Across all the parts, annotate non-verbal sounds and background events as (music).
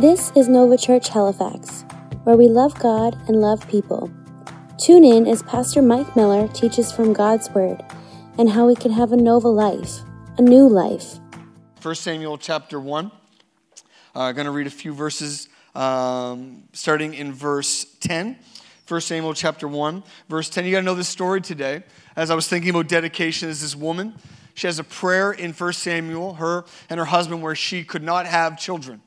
This is Nova Church Halifax, where we love God and love people. Tune in as Pastor Mike Miller teaches from God's Word and how we can have a Nova life, a new life. 1 Samuel chapter 1. I'm uh, going to read a few verses um, starting in verse 10. 1 Samuel chapter 1, verse 10. You got to know this story today. As I was thinking about dedication, is this woman. She has a prayer in 1 Samuel, her and her husband, where she could not have children.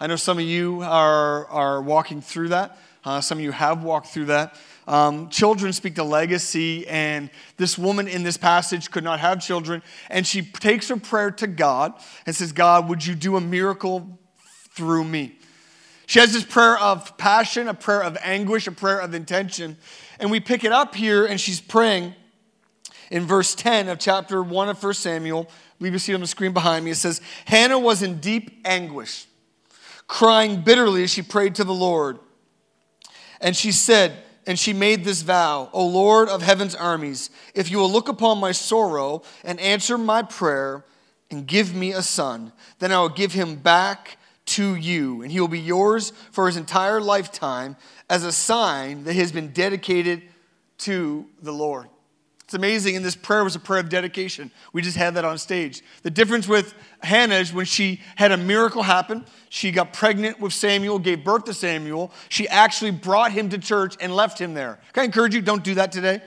I know some of you are, are walking through that. Uh, some of you have walked through that. Um, children speak to legacy, and this woman in this passage could not have children. And she takes her prayer to God and says, God, would you do a miracle through me? She has this prayer of passion, a prayer of anguish, a prayer of intention. And we pick it up here, and she's praying in verse 10 of chapter 1 of 1 Samuel. We you see it on the screen behind me. It says, Hannah was in deep anguish crying bitterly as she prayed to the Lord. And she said, and she made this vow, O Lord of heaven's armies, if you will look upon my sorrow and answer my prayer and give me a son, then I will give him back to you, and he will be yours for his entire lifetime as a sign that he has been dedicated to the Lord. It's amazing, and this prayer was a prayer of dedication. We just had that on stage. The difference with Hannah is when she had a miracle happen, she got pregnant with Samuel, gave birth to Samuel, she actually brought him to church and left him there. Can I encourage you? Don't do that today.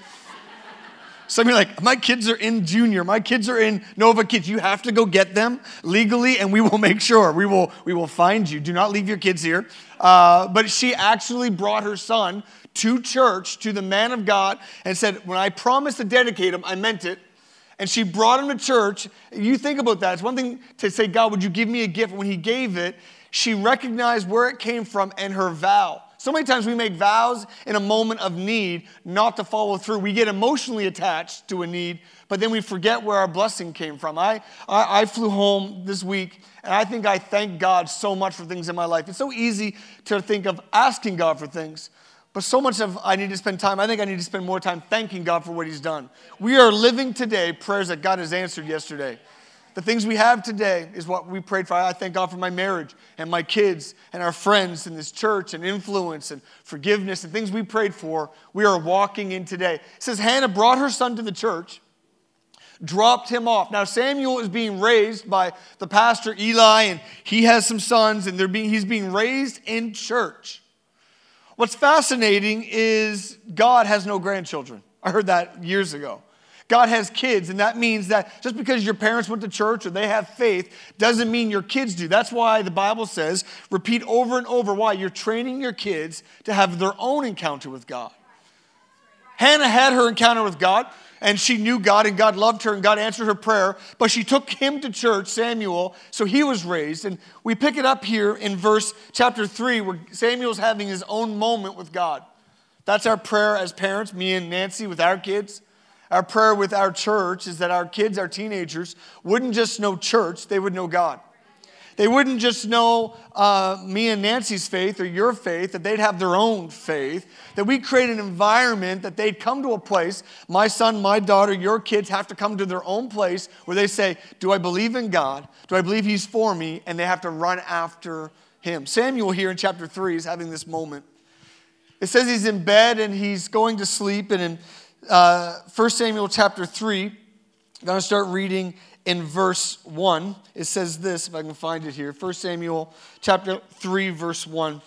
(laughs) Some of you are like, my kids are in junior, my kids are in Nova Kids. You have to go get them legally, and we will (laughs) make sure. We will, we will find you. Do not leave your kids here. Uh, but she actually brought her son to church, to the man of God, and said, When I promised to dedicate him, I meant it. And she brought him to church. You think about that. It's one thing to say, God, would you give me a gift? When he gave it, she recognized where it came from and her vow. So many times we make vows in a moment of need not to follow through. We get emotionally attached to a need, but then we forget where our blessing came from. I, I, I, flew home this week, and I think I thank God so much for things in my life. It's so easy to think of asking God for things. But so much of I need to spend time, I think I need to spend more time thanking God for what He's done. We are living today prayers that God has answered yesterday. The things we have today is what we prayed for. I thank God for my marriage and my kids and our friends in this church and influence and forgiveness and things we prayed for. We are walking in today. It says Hannah brought her son to the church, dropped him off. Now Samuel is being raised by the pastor Eli, and he has some sons, and they're being, he's being raised in church. What's fascinating is God has no grandchildren. I heard that years ago. God has kids, and that means that just because your parents went to church or they have faith doesn't mean your kids do. That's why the Bible says, repeat over and over why you're training your kids to have their own encounter with God. Hannah had her encounter with God and she knew God and God loved her and God answered her prayer. But she took him to church, Samuel, so he was raised. And we pick it up here in verse chapter 3 where Samuel's having his own moment with God. That's our prayer as parents, me and Nancy with our kids. Our prayer with our church is that our kids, our teenagers, wouldn't just know church, they would know God. They wouldn't just know uh, me and Nancy's faith or your faith, that they'd have their own faith. That we create an environment that they'd come to a place, my son, my daughter, your kids have to come to their own place where they say, Do I believe in God? Do I believe He's for me? And they have to run after Him. Samuel here in chapter 3 is having this moment. It says he's in bed and he's going to sleep. And in uh, 1 Samuel chapter 3, I'm going to start reading in verse 1. It says this, if I can find it here 1 Samuel chapter 3, verse 1.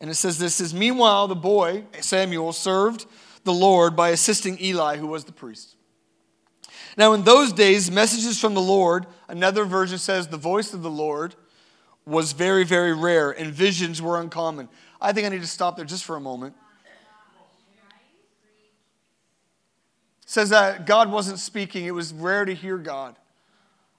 And it says this says, Meanwhile, the boy, Samuel, served the Lord by assisting Eli, who was the priest. Now, in those days, messages from the Lord, another version says the voice of the Lord, was very, very rare, and visions were uncommon. I think I need to stop there just for a moment. Says that God wasn't speaking, it was rare to hear God.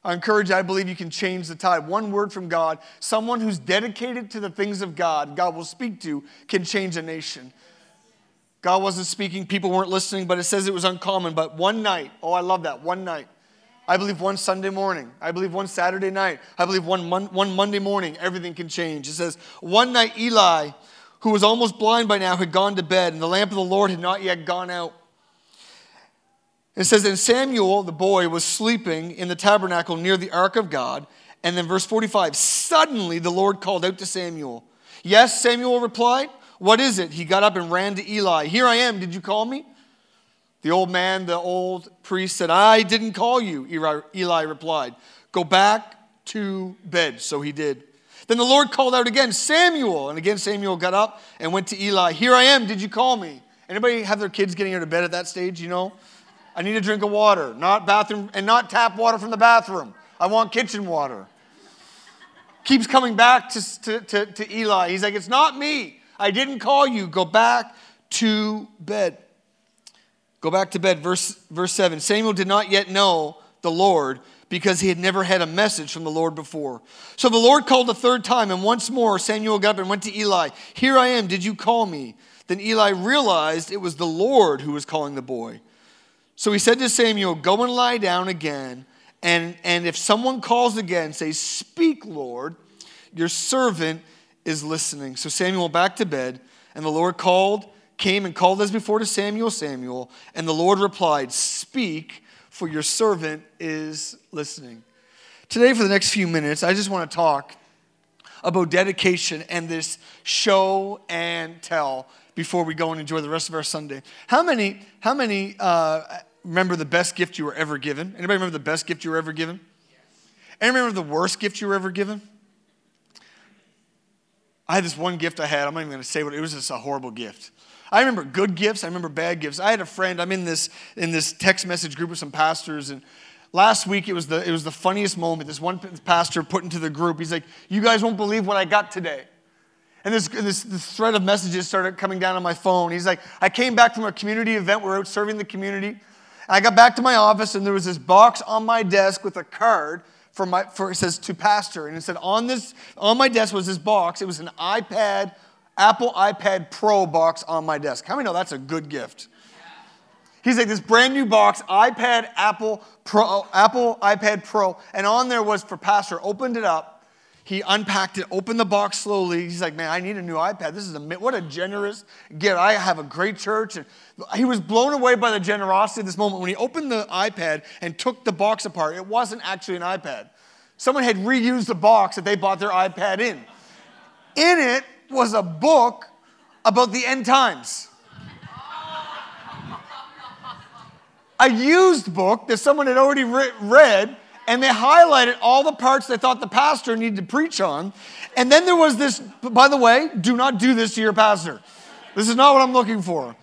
I encourage I believe you can change the tide. One word from God, someone who's dedicated to the things of God, God will speak to, can change a nation. God wasn't speaking, people weren't listening, but it says it was uncommon. But one night, oh, I love that, one night. I believe one Sunday morning. I believe one Saturday night. I believe one, mon- one Monday morning, everything can change. It says, one night Eli, who was almost blind by now, had gone to bed, and the lamp of the Lord had not yet gone out. It says, And Samuel, the boy, was sleeping in the tabernacle near the ark of God, And then verse 45 suddenly the Lord called out to Samuel. Yes, Samuel replied. What is it? He got up and ran to Eli. Here I am. Did you call me? The old man, the old priest said, I didn't call you. Eli replied, Go back to bed. So he did. Then the Lord called out again, Samuel. And again, Samuel got up and went to Eli. Here I am. Did you call me? Anybody have their kids getting out of bed at that stage, you know? I need a drink of water, not bathroom, and not tap water from the bathroom. I want kitchen water. Keeps coming back to, to, to, to Eli. He's like, It's not me. I didn't call you. Go back to bed. Go back to bed. Verse, verse 7 Samuel did not yet know the Lord because he had never had a message from the Lord before. So the Lord called a third time, and once more Samuel got up and went to Eli. Here I am. Did you call me? Then Eli realized it was the Lord who was calling the boy. So he said to Samuel, Go and lie down again. And, and if someone calls again, say, Speak, Lord, your servant is listening. So Samuel back to bed, and the Lord called, came and called as before to Samuel, Samuel. And the Lord replied, Speak, for your servant is listening. Today, for the next few minutes, I just want to talk about dedication and this show and tell before we go and enjoy the rest of our Sunday. How many, how many uh, remember the best gift you were ever given? Anybody remember the best gift you were ever given? Yes. And remember the worst gift you were ever given? I had this one gift I had. I'm not even going to say what it was. Just a horrible gift. I remember good gifts. I remember bad gifts. I had a friend. I'm in this in this text message group with some pastors, and last week it was the it was the funniest moment. This one pastor put into the group. He's like, "You guys won't believe what I got today." And this, this, this thread of messages started coming down on my phone. He's like, I came back from a community event. We are out serving the community. I got back to my office, and there was this box on my desk with a card for my, for, it says to pastor. And it said on this, on my desk was this box. It was an iPad, Apple iPad Pro box on my desk. How many know that's a good gift? He's like this brand new box, iPad, Apple Pro, Apple iPad Pro, and on there was for pastor. Opened it up, he unpacked it, opened the box slowly. He's like, "Man, I need a new iPad. This is a what a generous gift. I have a great church." And he was blown away by the generosity of this moment when he opened the iPad and took the box apart. It wasn't actually an iPad. Someone had reused the box that they bought their iPad in. In it was a book about the end times. A used book that someone had already re- read and they highlighted all the parts they thought the pastor needed to preach on. And then there was this, by the way, do not do this to your pastor. This is not what I'm looking for.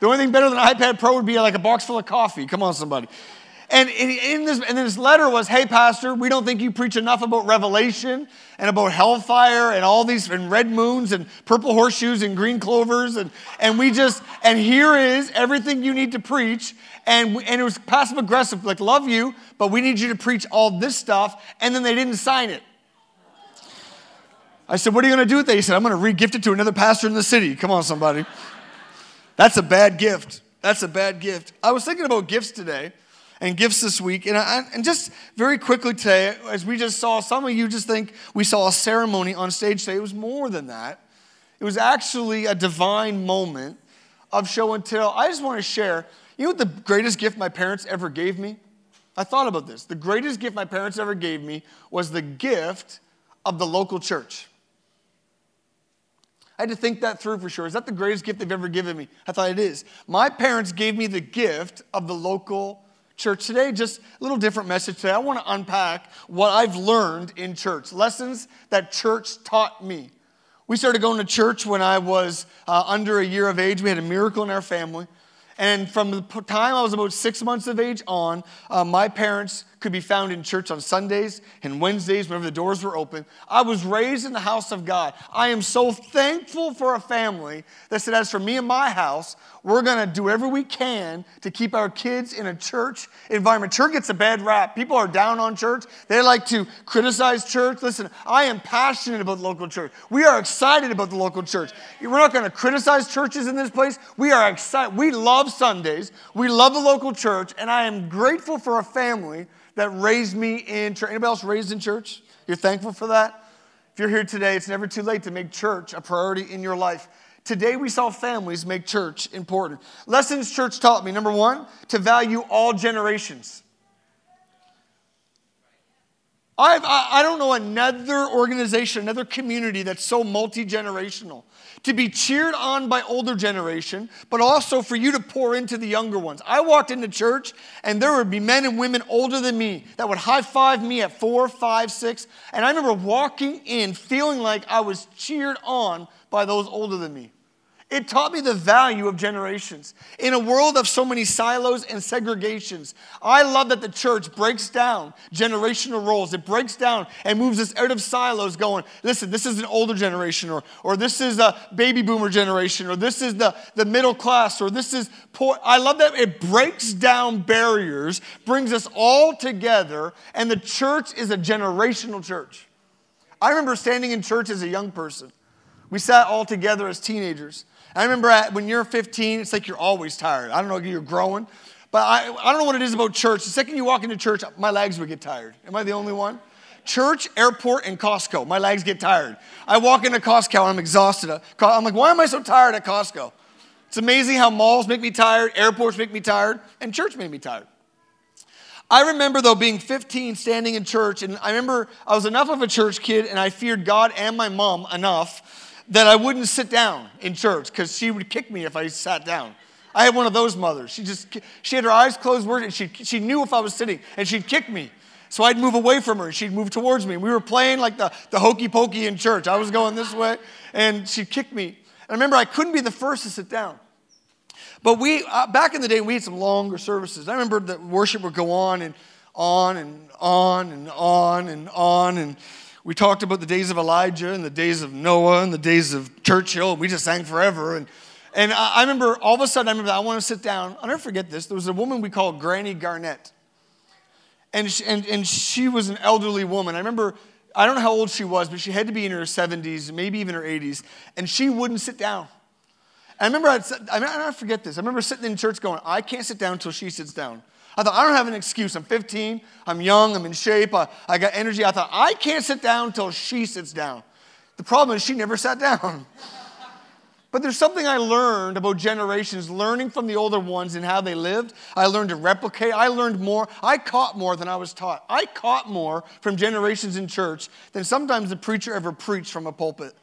The only thing better than an iPad Pro would be like a box full of coffee. Come on, somebody. And in this, and this letter was, hey, pastor, we don't think you preach enough about Revelation and about hellfire and all these, and red moons and purple horseshoes and green clovers. And, and we just, and here is everything you need to preach. And, and it was passive aggressive, like, love you, but we need you to preach all this stuff. And then they didn't sign it. I said, what are you going to do with that? He said, I'm going to re-gift it to another pastor in the city. Come on, somebody. That's a bad gift. That's a bad gift. I was thinking about gifts today and gifts this week. And, I, and just very quickly today, as we just saw, some of you just think we saw a ceremony on stage today. It was more than that. It was actually a divine moment of show and tell. I just want to share. You know what the greatest gift my parents ever gave me? I thought about this. The greatest gift my parents ever gave me was the gift of the local church. I had to think that through for sure. Is that the greatest gift they've ever given me? I thought it is. My parents gave me the gift of the local church today. Just a little different message today. I want to unpack what I've learned in church, lessons that church taught me. We started going to church when I was uh, under a year of age. We had a miracle in our family. And from the time I was about six months of age on, uh, my parents could be found in church on Sundays and Wednesdays whenever the doors were open. I was raised in the house of God. I am so thankful for a family that said, as for me and my house, we're going to do whatever we can to keep our kids in a church environment. Church gets a bad rap. People are down on church. They like to criticize church. Listen, I am passionate about the local church. We are excited about the local church. We're not going to criticize churches in this place. We are excited. We love Sundays. We love the local church, and I am grateful for a family that raised me in church. Anybody else raised in church? You're thankful for that? If you're here today, it's never too late to make church a priority in your life. Today, we saw families make church important. Lessons church taught me number one, to value all generations. I've, I, I don't know another organization, another community that's so multi generational. To be cheered on by older generation, but also for you to pour into the younger ones. I walked into church and there would be men and women older than me that would high five me at four, five, six. And I remember walking in feeling like I was cheered on by those older than me. It taught me the value of generations. In a world of so many silos and segregations, I love that the church breaks down generational roles. It breaks down and moves us out of silos, going, listen, this is an older generation, or, or this is a baby boomer generation, or this is the, the middle class, or this is poor. I love that it breaks down barriers, brings us all together, and the church is a generational church. I remember standing in church as a young person. We sat all together as teenagers. I remember at, when you're 15, it's like you're always tired. I don't know you're growing, but I, I don't know what it is about church. The second you walk into church, my legs would get tired. Am I the only one? Church, airport, and Costco. My legs get tired. I walk into Costco and I'm exhausted. Uh, I'm like, why am I so tired at Costco? It's amazing how malls make me tired, airports make me tired, and church made me tired. I remember, though, being 15, standing in church, and I remember I was enough of a church kid and I feared God and my mom enough that I wouldn't sit down in church because she would kick me if I sat down. I had one of those mothers. She just, she had her eyes closed, and she, she knew if I was sitting, and she'd kick me. So I'd move away from her, and she'd move towards me. We were playing like the, the hokey pokey in church. I was going this way, and she'd kick me. And I remember I couldn't be the first to sit down. But we, uh, back in the day, we had some longer services. I remember that worship would go on and on and on and on and on. And we talked about the days of Elijah and the days of Noah and the days of Churchill. We just sang forever. And, and I remember all of a sudden, I remember I want to sit down. I'll never forget this. There was a woman we called Granny Garnett. And she, and, and she was an elderly woman. I remember, I don't know how old she was, but she had to be in her 70s, maybe even her 80s. And she wouldn't sit down. I remember, I'd, I, mean, I don't forget this. I remember sitting in church going, I can't sit down until she sits down. I thought, I don't have an excuse. I'm 15, I'm young, I'm in shape, I, I got energy. I thought, I can't sit down until she sits down. The problem is, she never sat down. (laughs) But there's something I learned about generations, learning from the older ones and how they lived. I learned to replicate. I learned more. I caught more than I was taught. I caught more from generations in church than sometimes the preacher ever preached from a pulpit.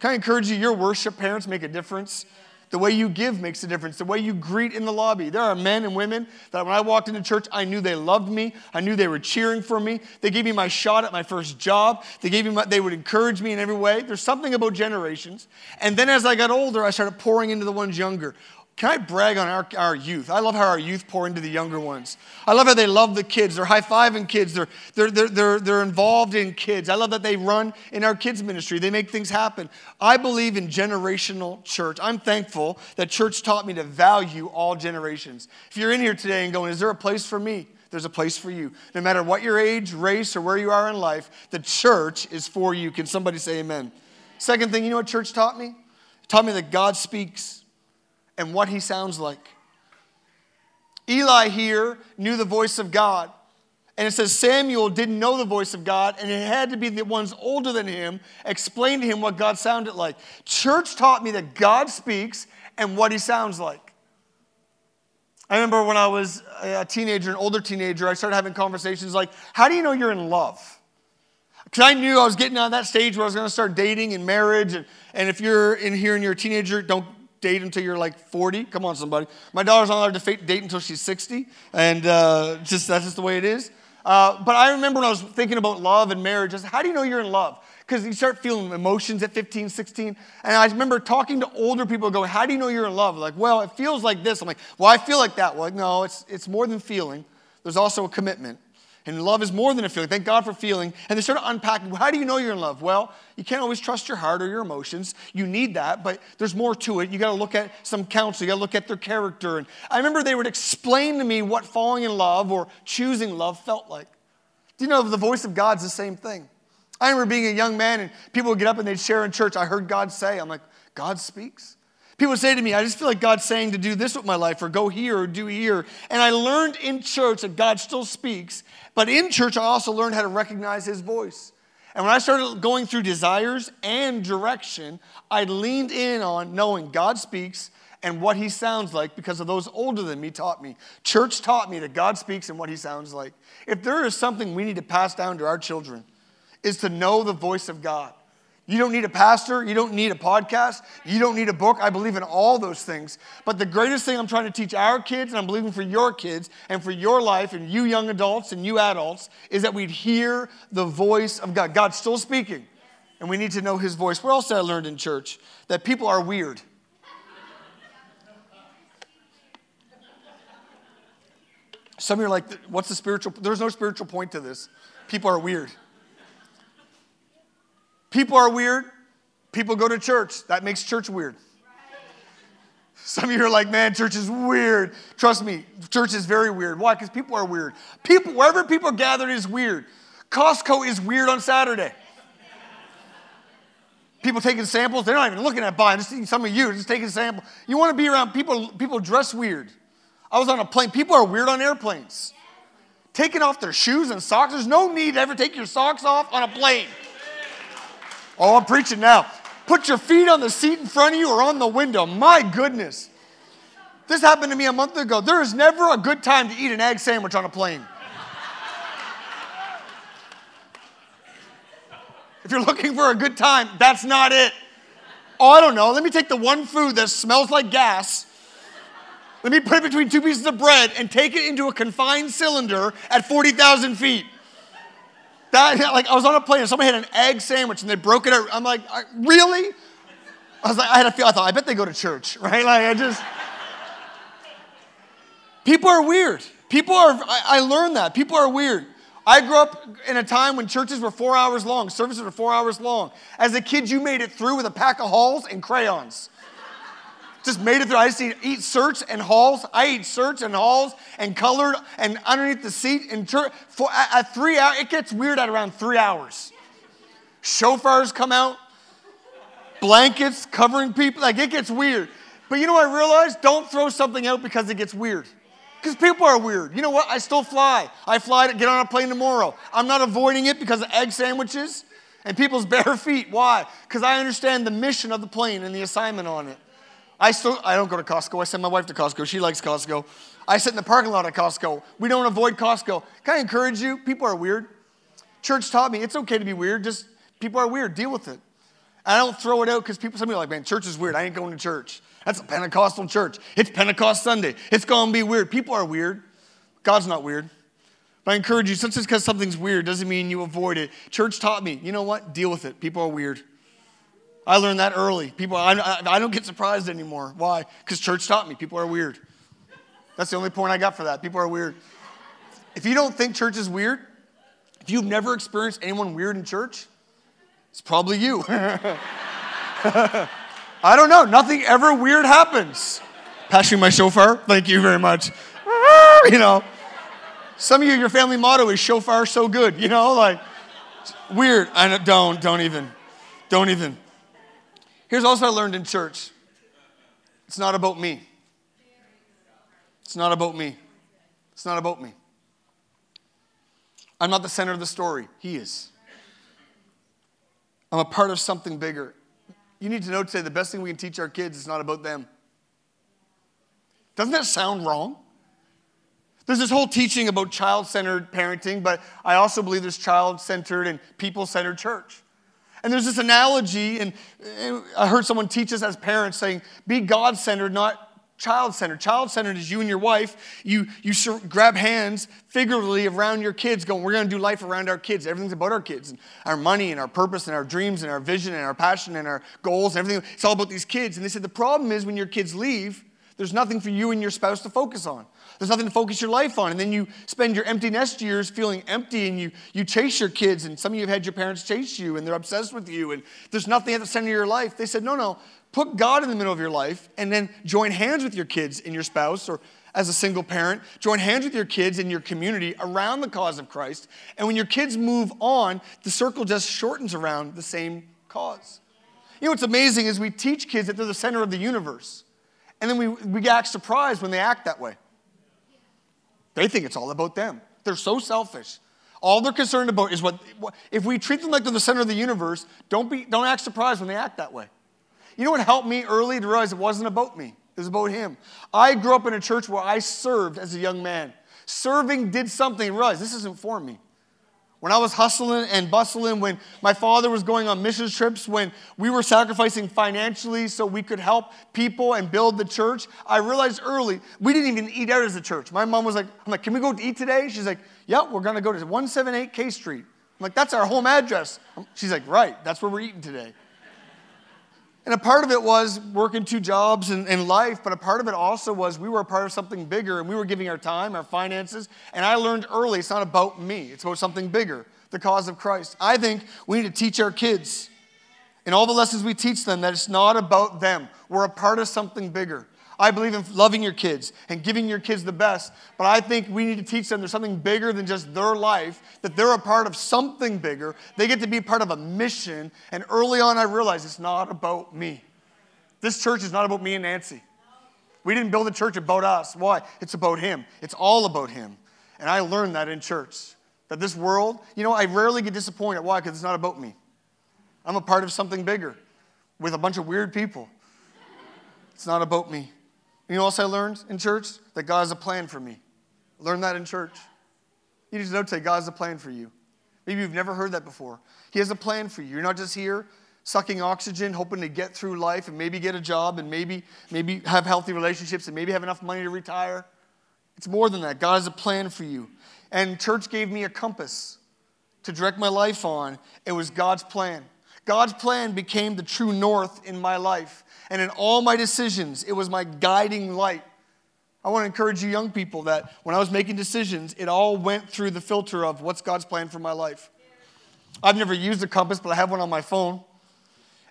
Can I encourage you, your worship parents make a difference? The way you give makes a difference. The way you greet in the lobby. There are men and women that when I walked into church, I knew they loved me. I knew they were cheering for me. They gave me my shot at my first job. They gave me my, they would encourage me in every way. There's something about generations. And then as I got older, I started pouring into the ones younger. Can I brag on our, our youth? I love how our youth pour into the younger ones. I love how they love the kids. They're high fiving kids. They're, they're, they're, they're, they're involved in kids. I love that they run in our kids' ministry. They make things happen. I believe in generational church. I'm thankful that church taught me to value all generations. If you're in here today and going, is there a place for me? There's a place for you. No matter what your age, race, or where you are in life, the church is for you. Can somebody say amen? Second thing, you know what church taught me? It taught me that God speaks and what he sounds like. Eli here knew the voice of God. And it says Samuel didn't know the voice of God, and it had to be the ones older than him explain to him what God sounded like. Church taught me that God speaks and what he sounds like. I remember when I was a teenager, an older teenager, I started having conversations like, How do you know you're in love? Because I knew I was getting on that stage where I was going to start dating and marriage. And, and if you're in here and you're a teenager, don't date until you're like 40. Come on, somebody. My daughter's not allowed to date until she's 60, and uh, just that's just the way it is. Uh, but I remember when I was thinking about love and marriage, I said, how do you know you're in love? Because you start feeling emotions at 15, 16. And I remember talking to older people going, how do you know you're in love? Like, well, it feels like this. I'm like, well, I feel like that. Well, like, no, it's, it's more than feeling. There's also a commitment. And love is more than a feeling. Thank God for feeling. And they start unpacking how do you know you're in love? Well, you can't always trust your heart or your emotions. You need that, but there's more to it. You got to look at some counsel. You got to look at their character. And I remember they would explain to me what falling in love or choosing love felt like. Do you know the voice of God's the same thing? I remember being a young man and people would get up and they'd share in church. I heard God say, I'm like, God speaks. People say to me, I just feel like God's saying to do this with my life, or go here, or do here. And I learned in church that God still speaks, but in church, I also learned how to recognize His voice. And when I started going through desires and direction, I leaned in on knowing God speaks and what he sounds like because of those older than me taught me. Church taught me that God speaks and what he sounds like. If there is something we need to pass down to our children, is to know the voice of God. You don't need a pastor. You don't need a podcast. You don't need a book. I believe in all those things. But the greatest thing I'm trying to teach our kids, and I'm believing for your kids and for your life and you young adults and you adults, is that we'd hear the voice of God. God's still speaking, and we need to know his voice. What else did I learned in church? That people are weird. Some of you are like, what's the spiritual? There's no spiritual point to this. People are weird. People are weird. People go to church. That makes church weird. Some of you are like, man, church is weird. Trust me, church is very weird. Why? Because people are weird. People, wherever people are gathered is weird. Costco is weird on Saturday. People taking samples, they're not even looking at buying. Just some of you just taking samples. You want to be around people, people dress weird. I was on a plane. People are weird on airplanes. Taking off their shoes and socks. There's no need to ever take your socks off on a plane. Oh, I'm preaching now. Put your feet on the seat in front of you or on the window. My goodness. This happened to me a month ago. There is never a good time to eat an egg sandwich on a plane. If you're looking for a good time, that's not it. Oh, I don't know. Let me take the one food that smells like gas. Let me put it between two pieces of bread and take it into a confined cylinder at 40,000 feet. That, like, I was on a plane and somebody had an egg sandwich and they broke it. I'm like, really? I was like, I had a feel, I thought, I bet they go to church, (laughs) right? Like, I just. People are weird. People are, I, I learned that. People are weird. I grew up in a time when churches were four hours long, services were four hours long. As a kid, you made it through with a pack of Halls and crayons just made it through. I used to eat certs and halls. I eat certs and halls and colored and underneath the seat church. For at three hours, it gets weird at around three hours. Chauffeurs come out, blankets covering people. Like it gets weird. But you know what I realized? Don't throw something out because it gets weird. Because people are weird. You know what? I still fly. I fly to get on a plane tomorrow. I'm not avoiding it because of egg sandwiches and people's (laughs) bare feet. Why? Because I understand the mission of the plane and the assignment on it. I still I don't go to Costco. I send my wife to Costco. She likes Costco. I sit in the parking lot at Costco. We don't avoid Costco. Can I encourage you? People are weird. Church taught me it's okay to be weird. Just people are weird. Deal with it. I don't throw it out because people, some people are like, man, church is weird. I ain't going to church. That's a Pentecostal church. It's Pentecost Sunday. It's to be weird. People are weird. God's not weird. But I encourage you, since it's because something's weird doesn't mean you avoid it. Church taught me, you know what? Deal with it. People are weird. I learned that early. People, I, I, don't get surprised anymore. Why? Because church taught me people are weird. That's the only point I got for that. People are weird. If you don't think church is weird, if you've never experienced anyone weird in church, it's probably you. (laughs) I don't know. Nothing ever weird happens. Passing my shofar. Thank you very much. (laughs) You know, some of you, your family motto is shofar so good. You know, like weird. I don't, don't even, don't even. Here's also I learned in church it's not about me. It's not about me. It's not about me. I'm not the center of the story. He is. I'm a part of something bigger. You need to know today the best thing we can teach our kids is not about them. Doesn't that sound wrong? There's this whole teaching about child centered parenting, but I also believe there's child centered and people centered church. And there's this analogy, and I heard someone teach us as parents saying, be God centered, not child centered. Child centered is you and your wife. You, you grab hands figuratively around your kids, going, We're going to do life around our kids. Everything's about our kids, and our money, and our purpose, and our dreams, and our vision, and our passion, and our goals, and everything. It's all about these kids. And they said, The problem is when your kids leave, there's nothing for you and your spouse to focus on. There's nothing to focus your life on. And then you spend your empty nest years feeling empty and you, you chase your kids. And some of you have had your parents chase you and they're obsessed with you. And there's nothing at the center of your life. They said, no, no, put God in the middle of your life and then join hands with your kids and your spouse or as a single parent, join hands with your kids in your community around the cause of Christ. And when your kids move on, the circle just shortens around the same cause. You know what's amazing is we teach kids that they're the center of the universe. And then we, we act surprised when they act that way. They think it's all about them. They're so selfish. All they're concerned about is what, if we treat them like they're the center of the universe, don't, be, don't act surprised when they act that way. You know what helped me early to realize it wasn't about me? It was about Him. I grew up in a church where I served as a young man. Serving did something. Realize this isn't for me. When I was hustling and bustling, when my father was going on mission trips, when we were sacrificing financially so we could help people and build the church, I realized early we didn't even eat out as a church. My mom was like, I'm like, can we go to eat today? She's like, yep, we're gonna go to 178 K Street. I'm like, that's our home address. She's like, right, that's where we're eating today. And a part of it was working two jobs and, and, life, but a part of it also was we were a part of something bigger and we were giving our time, our finances. And I learned early it's not about me, it's about something bigger, the cause of Christ. I think we need to teach our kids in all the lessons we teach them that it's not about them. We're a part of something bigger. I believe in loving your kids and giving your kids the best, but I think we need to teach them there's something bigger than just their life, that they're a part of something bigger. They get to be part of a mission, and early on I realized it's not about me. This church is not about me and Nancy. We didn't build a church about us. Why? It's about Him. It's all about Him. And I learned that in church. That this world, you know, I rarely get disappointed. Why? Because it's not about me. I'm a part of something bigger with a bunch of weird people. It's not about me. You know what else I learned in church? That God has a plan for me. Learn that in church. You need to know today, God has a plan for you. Maybe you've never heard that before. He has a plan for you. You're not just here sucking oxygen, hoping to get through life and maybe get a job and maybe, maybe have healthy relationships and maybe have enough money to retire. It's more than that. God has a plan for you. And church gave me a compass to direct my life on. It was God's plan. God's plan became the true north in my life. And in all my decisions, it was my guiding light. I want to encourage you, young people, that when I was making decisions, it all went through the filter of what's God's plan for my life. I've never used a compass, but I have one on my phone.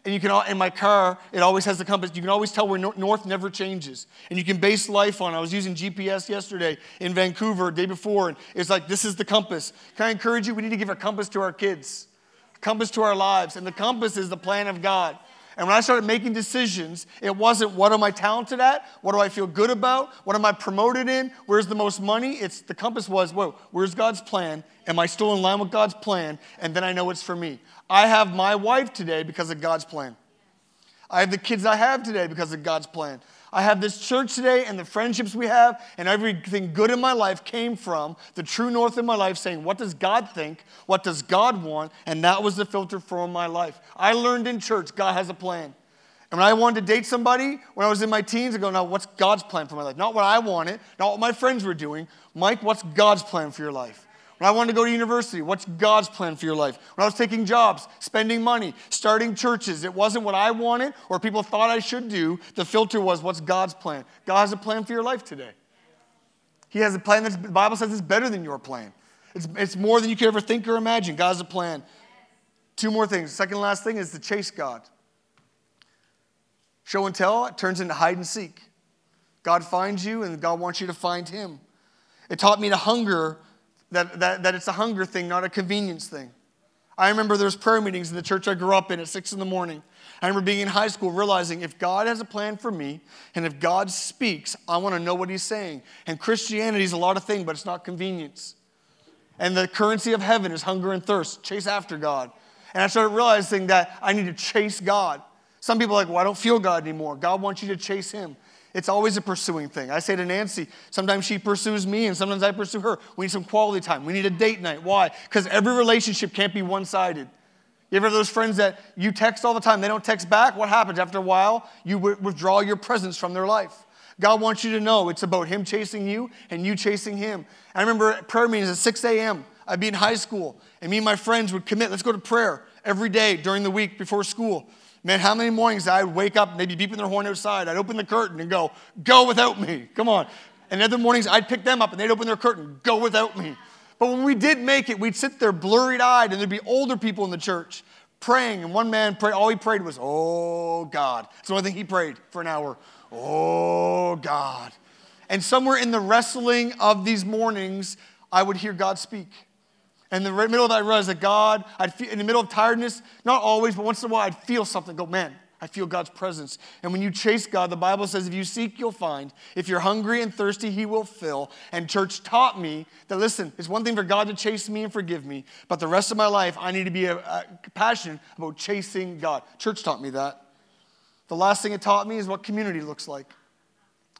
And you can, in my car, it always has the compass. You can always tell where north never changes. And you can base life on. I was using GPS yesterday in Vancouver, day before, and it's like, this is the compass. Can I encourage you? We need to give a compass to our kids a compass to our lives. And the compass is the plan of God. And when I started making decisions, it wasn't what am I talented at? What do I feel good about? What am I promoted in? Where's the most money? It's the compass was, whoa, where's God's plan? Am I still in line with God's plan? And then I know it's for me. I have my wife today because of God's plan. I have the kids I have today because of God's plan. I have this church today and the friendships we have and everything good in my life came from the true north in my life saying, What does God think? What does God want? And that was the filter for my life. I learned in church, God has a plan. And when I wanted to date somebody, when I was in my teens, I go, now what's God's plan for my life? Not what I wanted, not what my friends were doing. Mike, what's God's plan for your life? When I wanted to go to university, what's God's plan for your life? When I was taking jobs, spending money, starting churches, it wasn't what I wanted or people thought I should do. The filter was what's God's plan? God has a plan for your life today. He has a plan that the Bible says is better than your plan. It's, it's more than you could ever think or imagine. God has a plan. Two more things. Second last thing is to chase God. Show and tell turns into hide and seek. God finds you and God wants you to find him. It taught me to hunger that, that, that it's a hunger thing, not a convenience thing. I remember there was prayer meetings in the church I grew up in at six in the morning. I remember being in high school realizing if God has a plan for me and if God speaks, I want to know what he's saying. And Christianity is a lot of things, but it's not convenience. And the currency of heaven is hunger and thirst. Chase after God. And I started realizing that I need to chase God. Some people are like, well, I don't feel God anymore. God wants you to chase him. It's always a pursuing thing. I say to Nancy, sometimes she pursues me and sometimes I pursue her. We need some quality time. We need a date night. Why? Because every relationship can't be one sided. You ever have those friends that you text all the time, they don't text back? What happens? After a while, you withdraw your presence from their life. God wants you to know it's about Him chasing you and you chasing Him. I remember prayer meetings at 6 a.m. I'd be in high school, and me and my friends would commit, let's go to prayer every day during the week before school. Man, how many mornings I would wake up, they'd be beeping their horn outside. I'd open the curtain and go, go without me. Come on. And other mornings I'd pick them up and they'd open their curtain, go without me. But when we did make it, we'd sit there blurry eyed and there'd be older people in the church praying. And one man prayed, all he prayed was, Oh God. It's the only thing he prayed for an hour. Oh God. And somewhere in the wrestling of these mornings, I would hear God speak. And in the middle of that, I realized that God, I'd feel, in the middle of tiredness, not always, but once in a while, I'd feel something. Go, man, I feel God's presence. And when you chase God, the Bible says, if you seek, you'll find. If you're hungry and thirsty, He will fill. And church taught me that, listen, it's one thing for God to chase me and forgive me, but the rest of my life, I need to be a, a passionate about chasing God. Church taught me that. The last thing it taught me is what community looks like.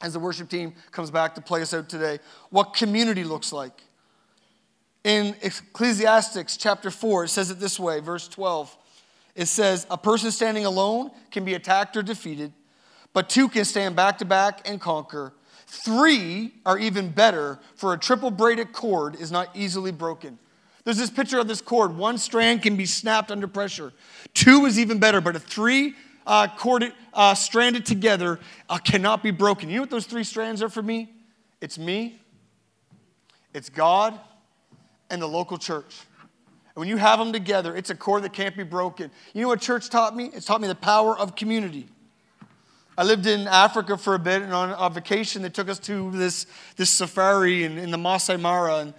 as the worship team comes back to play us out today, what community looks like. In Ecclesiastics chapter 4, it says it this way, verse 12. It says, A person standing alone can be attacked or defeated, but two can stand back to back and conquer. Three are even better, for a triple braided cord is not easily broken. There's this picture of this cord. One strand can be snapped under pressure. Two is even better, but a three uh, corded, uh, stranded together uh, cannot be broken. You know what those three strands are for me? It's me, it's God, and the local church. And when you have them together, it's a cord that can't be broken. You know what church taught me? It's taught me the power of community. I lived in Africa for a bit, and on a vacation, they took us to this, this safari in, in the Masai Mara. And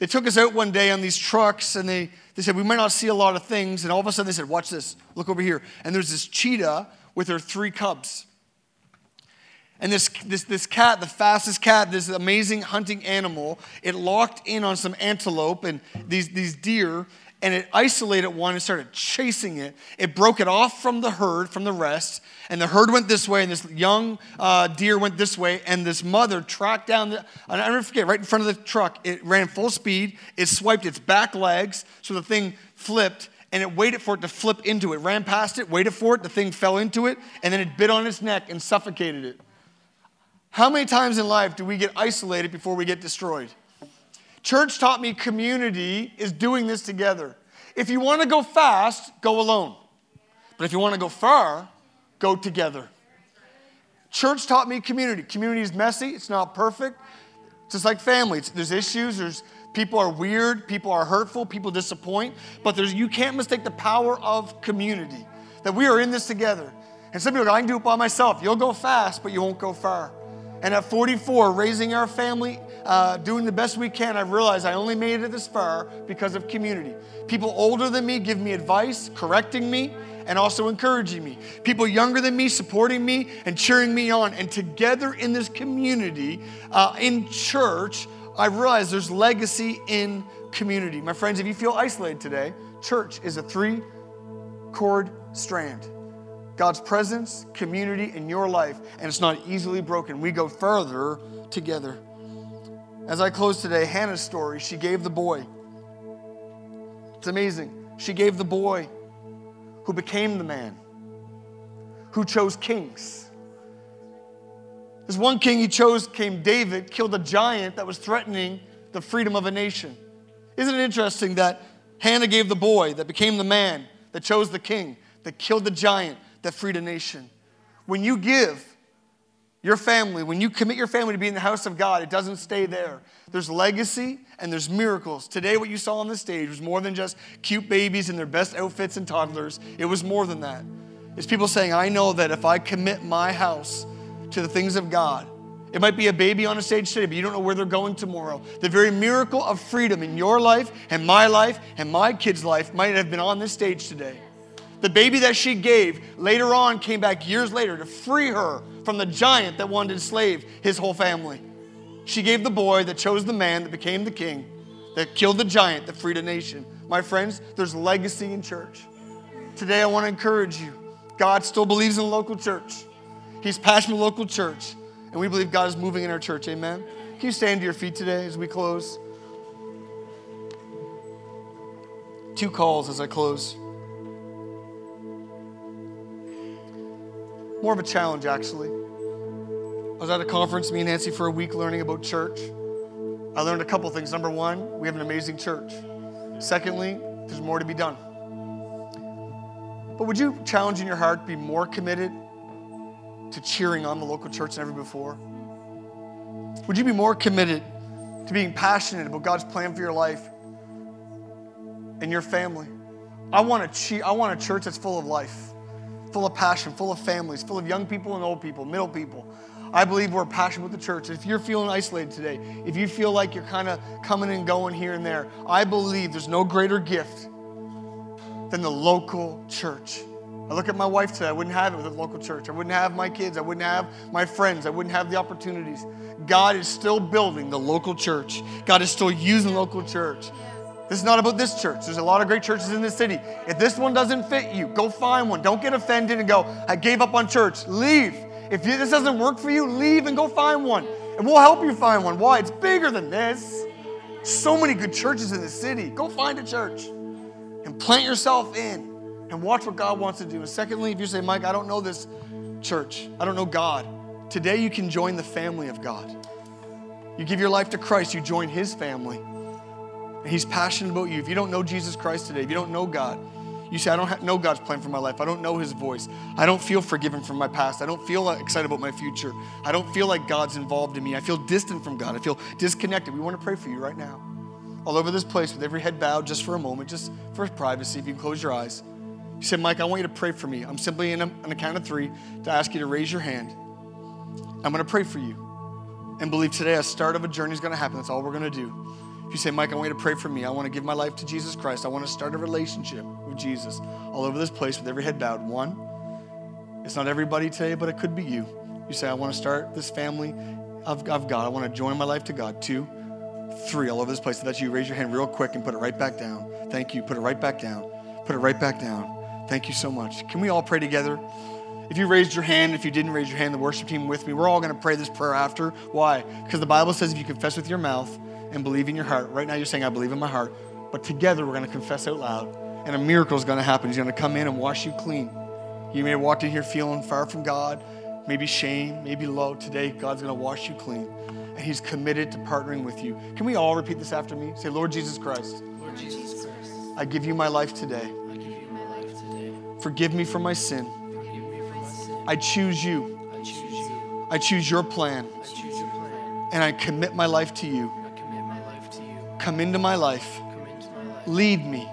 they took us out one day on these trucks, and they, they said, We might not see a lot of things. And all of a sudden, they said, Watch this, look over here. And there's this cheetah with her three cubs. And this, this, this cat, the fastest cat, this amazing hunting animal, it locked in on some antelope and these, these deer, and it isolated one and started chasing it. It broke it off from the herd, from the rest, and the herd went this way, and this young uh, deer went this way, and this mother tracked down the, I never forget, right in front of the truck, it ran full speed, it swiped its back legs, so the thing flipped, and it waited for it to flip into it. Ran past it, waited for it, the thing fell into it, and then it bit on its neck and suffocated it. How many times in life do we get isolated before we get destroyed? Church taught me community is doing this together. If you want to go fast, go alone. But if you want to go far, go together. Church taught me community. Community is messy, it's not perfect. It's just like family. It's, there's issues, there's people are weird, people are hurtful, people disappoint, but there's you can't mistake the power of community. That we are in this together. And some people go, I can do it by myself. You'll go fast, but you won't go far. And at 44, raising our family, uh, doing the best we can, I realized I only made it this far because of community. People older than me give me advice, correcting me, and also encouraging me. People younger than me supporting me and cheering me on. And together in this community, uh, in church, I realize there's legacy in community. My friends, if you feel isolated today, church is a three cord strand. God's presence, community in your life, and it's not easily broken. We go further together. As I close today, Hannah's story, she gave the boy. It's amazing. She gave the boy who became the man, who chose kings. This one king he chose came David, killed a giant that was threatening the freedom of a nation. Isn't it interesting that Hannah gave the boy that became the man, that chose the king, that killed the giant, that freed a nation. When you give your family, when you commit your family to be in the house of God, it doesn't stay there. There's legacy and there's miracles. Today, what you saw on the stage was more than just cute babies in their best outfits and toddlers, it was more than that. It's people saying, I know that if I commit my house to the things of God, it might be a baby on a stage today, but you don't know where they're going tomorrow. The very miracle of freedom in your life and my life and my kid's life might have been on this stage today. The baby that she gave later on came back years later to free her from the giant that wanted to enslave his whole family. She gave the boy that chose the man that became the king, that killed the giant that freed a nation. My friends, there's legacy in church. Today, I want to encourage you. God still believes in local church. He's passionate local church, and we believe God is moving in our church. Amen. Can you stand to your feet today as we close? Two calls as I close. More of a challenge, actually. I was at a conference, me and Nancy, for a week learning about church. I learned a couple things. Number one, we have an amazing church. Secondly, there's more to be done. But would you challenge in your heart to be more committed to cheering on the local church than ever before? Would you be more committed to being passionate about God's plan for your life and your family? I want a, che- I want a church that's full of life full of passion, full of families, full of young people and old people, middle people. I believe we're passionate with the church. If you're feeling isolated today, if you feel like you're kind of coming and going here and there, I believe there's no greater gift than the local church. I look at my wife today, I wouldn't have it with a local church. I wouldn't have my kids, I wouldn't have my friends, I wouldn't have the opportunities. God is still building the local church, God is still using local church. This is not about this church. There's a lot of great churches in this city. If this one doesn't fit you, go find one. Don't get offended and go, I gave up on church. Leave If this doesn't work for you, leave and go find one. And we'll help you find one. Why? It's bigger than this. So many good churches in the city. Go find a church and plant yourself in and watch what God wants to do. And secondly, if you say, Mike, I don't know this church, I don't know God, today you can join the family of God. You give your life to Christ, you join His family. And He's passionate about you. If you don't know Jesus Christ today, if you don't know God, you say, I don't know God's plan for my life. I don't know His voice. I don't feel forgiven from my past. I don't feel excited about my future. I don't feel like God's involved in me. I feel distant from God. I feel disconnected. We want to pray for you right now. All over this place with every head bowed just for a moment, just for privacy. If you can close your eyes. You said, Mike, I want you to pray for me. I'm simply in a, on a count of three to ask you to raise your hand. I'm going to pray for you and believe today a start of a journey is going to happen. That's all we're going to do. You say, Mike, I want you to pray for me. I want to give my life to Jesus Christ. I want to start a relationship with Jesus all over this place with every head bowed. One, it's not everybody today, but it could be you. You say, I want to start this family of, of God. I want to join my life to God. Two, three, all over this place. If that's you, raise your hand real quick and put it right back down. Thank you. Put it right back down. Put it right back down. Thank you so much. Can we all pray together? If you raised your hand, if you didn't raise your hand, the worship team with me, we're all going to pray this prayer after. Why? Because the Bible says if you confess with your mouth and believe in your heart, right now you're saying, I believe in my heart, but together we're going to confess out loud, and a miracle is going to happen. He's going to come in and wash you clean. You may have walked in here feeling far from God, maybe shame, maybe low. Today, God's going to wash you clean, and He's committed to partnering with you. Can we all repeat this after me? Say, Lord Jesus Christ, Lord Jesus Christ, I give you my life today. I give you my life today. Forgive me for my sin. Forgive me for my sin. I choose you. I choose you. I choose your plan, I choose your plan. and I commit my life to you. Come into my life. Come into my life. Lead me.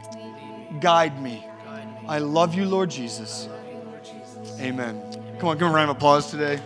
Guide me. I love you, Lord Jesus. love you, Lord Jesus. Amen. Come on, give him a round of applause today.